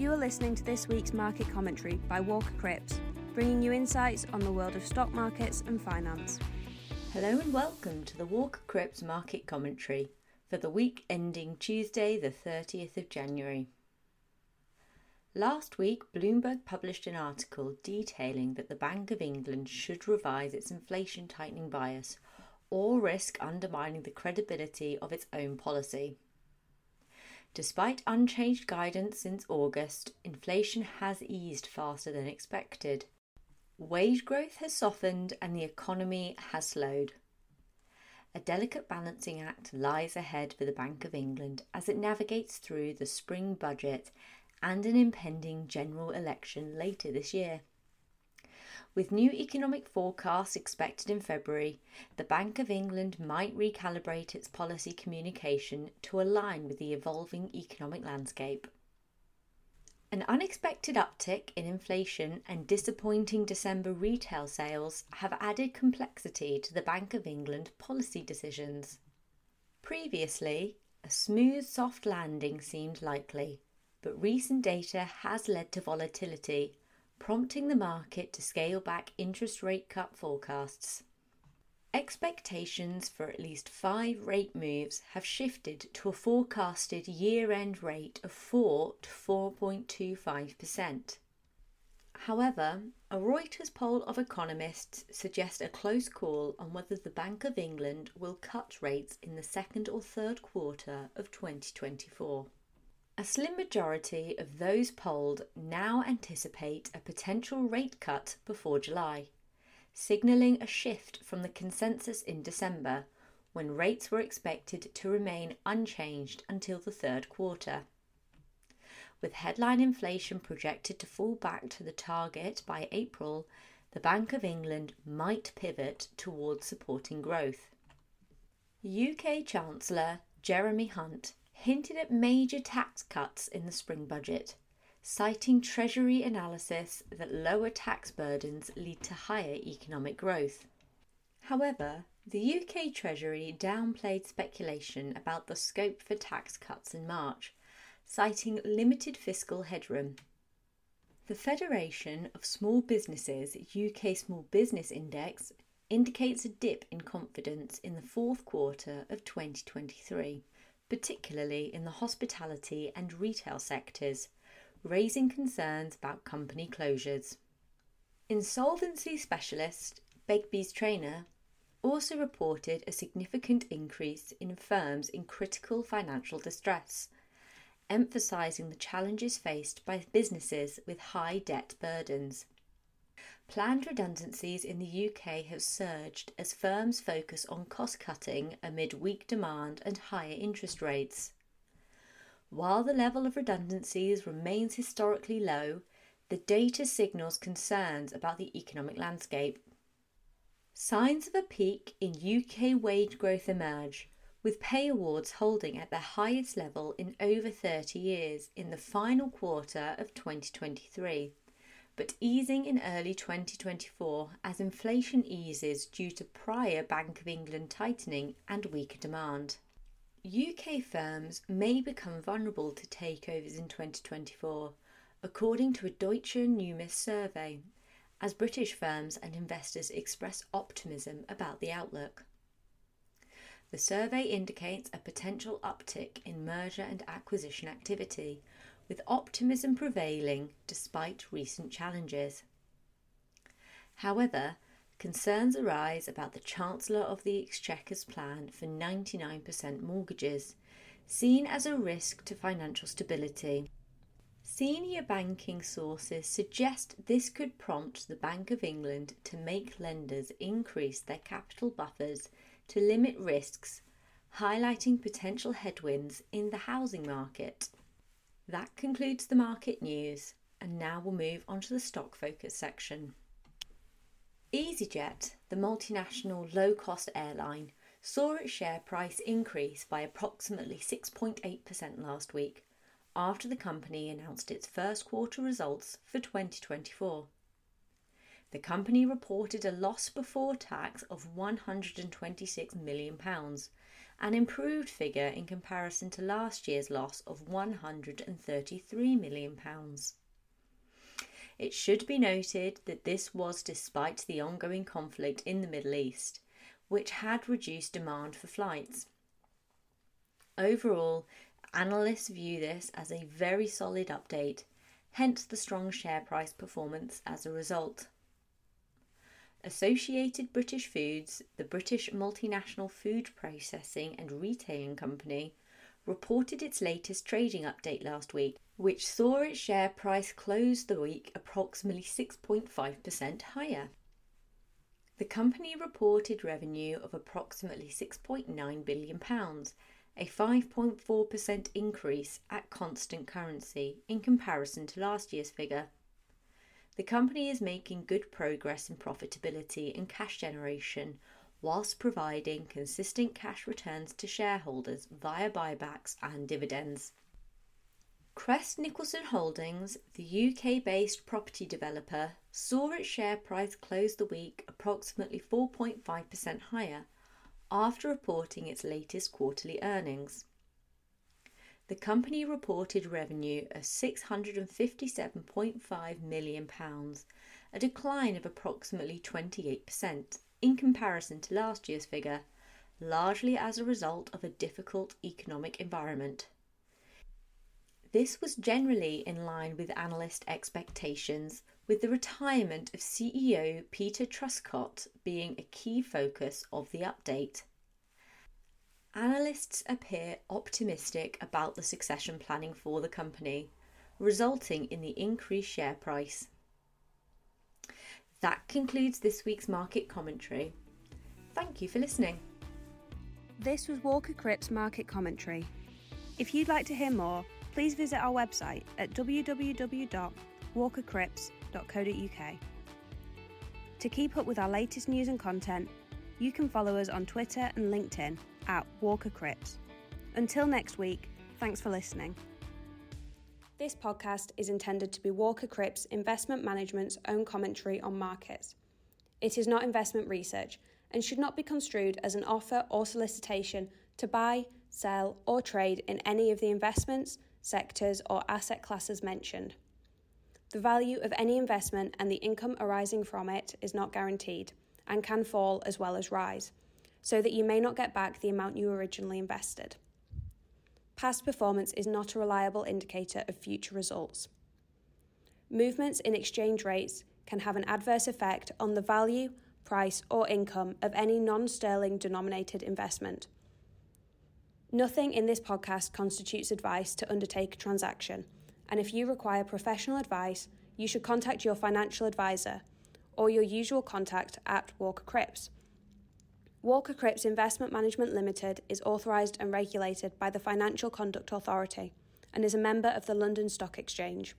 You are listening to this week's market commentary by Walker Crips, bringing you insights on the world of stock markets and finance. Hello and welcome to the Walker Crips market commentary for the week ending Tuesday, the 30th of January. Last week, Bloomberg published an article detailing that the Bank of England should revise its inflation tightening bias or risk undermining the credibility of its own policy. Despite unchanged guidance since August, inflation has eased faster than expected. Wage growth has softened and the economy has slowed. A delicate balancing act lies ahead for the Bank of England as it navigates through the spring budget and an impending general election later this year. With new economic forecasts expected in February, the Bank of England might recalibrate its policy communication to align with the evolving economic landscape. An unexpected uptick in inflation and disappointing December retail sales have added complexity to the Bank of England policy decisions. Previously, a smooth soft landing seemed likely, but recent data has led to volatility prompting the market to scale back interest rate cut forecasts. Expectations for at least five rate moves have shifted to a forecasted year end rate of 4 to 4.25%. However, a Reuters poll of economists suggests a close call on whether the Bank of England will cut rates in the second or third quarter of 2024. A slim majority of those polled now anticipate a potential rate cut before July, signalling a shift from the consensus in December when rates were expected to remain unchanged until the third quarter. With headline inflation projected to fall back to the target by April, the Bank of England might pivot towards supporting growth. UK Chancellor Jeremy Hunt hinted at major tax cuts in the spring budget, citing Treasury analysis that lower tax burdens lead to higher economic growth. However, the UK Treasury downplayed speculation about the scope for tax cuts in March, citing limited fiscal headroom. The Federation of Small Businesses UK Small Business Index indicates a dip in confidence in the fourth quarter of 2023 particularly in the hospitality and retail sectors, raising concerns about company closures. Insolvency specialist Begbies Traynor also reported a significant increase in firms in critical financial distress, emphasising the challenges faced by businesses with high debt burdens. Planned redundancies in the UK have surged as firms focus on cost cutting amid weak demand and higher interest rates. While the level of redundancies remains historically low, the data signals concerns about the economic landscape. Signs of a peak in UK wage growth emerge, with pay awards holding at their highest level in over 30 years in the final quarter of 2023 but easing in early 2024 as inflation eases due to prior Bank of England tightening and weaker demand. UK firms may become vulnerable to takeovers in 2024, according to a Deutsche Numis survey, as British firms and investors express optimism about the outlook. The survey indicates a potential uptick in merger and acquisition activity, with optimism prevailing despite recent challenges. However, concerns arise about the Chancellor of the Exchequer's plan for 99% mortgages, seen as a risk to financial stability. Senior banking sources suggest this could prompt the Bank of England to make lenders increase their capital buffers to limit risks, highlighting potential headwinds in the housing market. That concludes the market news, and now we'll move on to the stock focus section. EasyJet, the multinational low cost airline, saw its share price increase by approximately 6.8% last week after the company announced its first quarter results for 2024. The company reported a loss before tax of £126 million an improved figure in comparison to last year's loss of £133 million. It should be noted that this was despite the ongoing conflict in the Middle East, which had reduced demand for flights. Overall, analysts view this as a very solid update, hence the strong share price performance as a result. Associated British Foods, the British multinational food processing and retailing company, reported its latest trading update last week, which saw its share price close the week approximately 6.5% higher. The company reported revenue of approximately £6.9 billion, a 5.4% increase at constant currency in comparison to last year's figure. The company is making good progress in profitability and cash generation whilst providing consistent cash returns to shareholders via buybacks and dividends. Crest Nicholson Holdings, the UK based property developer, saw its share price close the week approximately 4.5% higher after reporting its latest quarterly earnings the company reported revenue of £657.5 million, a decline of approximately 28% in comparison to last year's figure, largely as a result of a difficult economic environment. This was generally in line with analyst expectations, with the retirement of CEO Peter Truscott being a key focus of the update. Analysts appear optimistic about the succession planning for the company, resulting in the increased share price. That concludes this week's market commentary. Thank you for listening. This was Walker Crips Market Commentary. If you'd like to hear more, please visit our website at www.walkercrips.co.uk. To keep up with our latest news and content, you can follow us on Twitter and LinkedIn at Walker Crips. Until next week, thanks for listening. This podcast is intended to be Walker Crips Investment Management's own commentary on markets. It is not investment research and should not be construed as an offer or solicitation to buy, sell, or trade in any of the investments, sectors, or asset classes mentioned. The value of any investment and the income arising from it is not guaranteed and can fall as well as rise so that you may not get back the amount you originally invested. Past performance is not a reliable indicator of future results. Movements in exchange rates can have an adverse effect on the value, price, or income of any non sterling denominated investment. Nothing in this podcast constitutes advice to undertake a transaction, and if you require professional advice, you should contact your financial advisor or your usual contact at Walker Crips Walker Crips Investment Management Limited is authorised and regulated by the Financial Conduct Authority and is a member of the London Stock Exchange.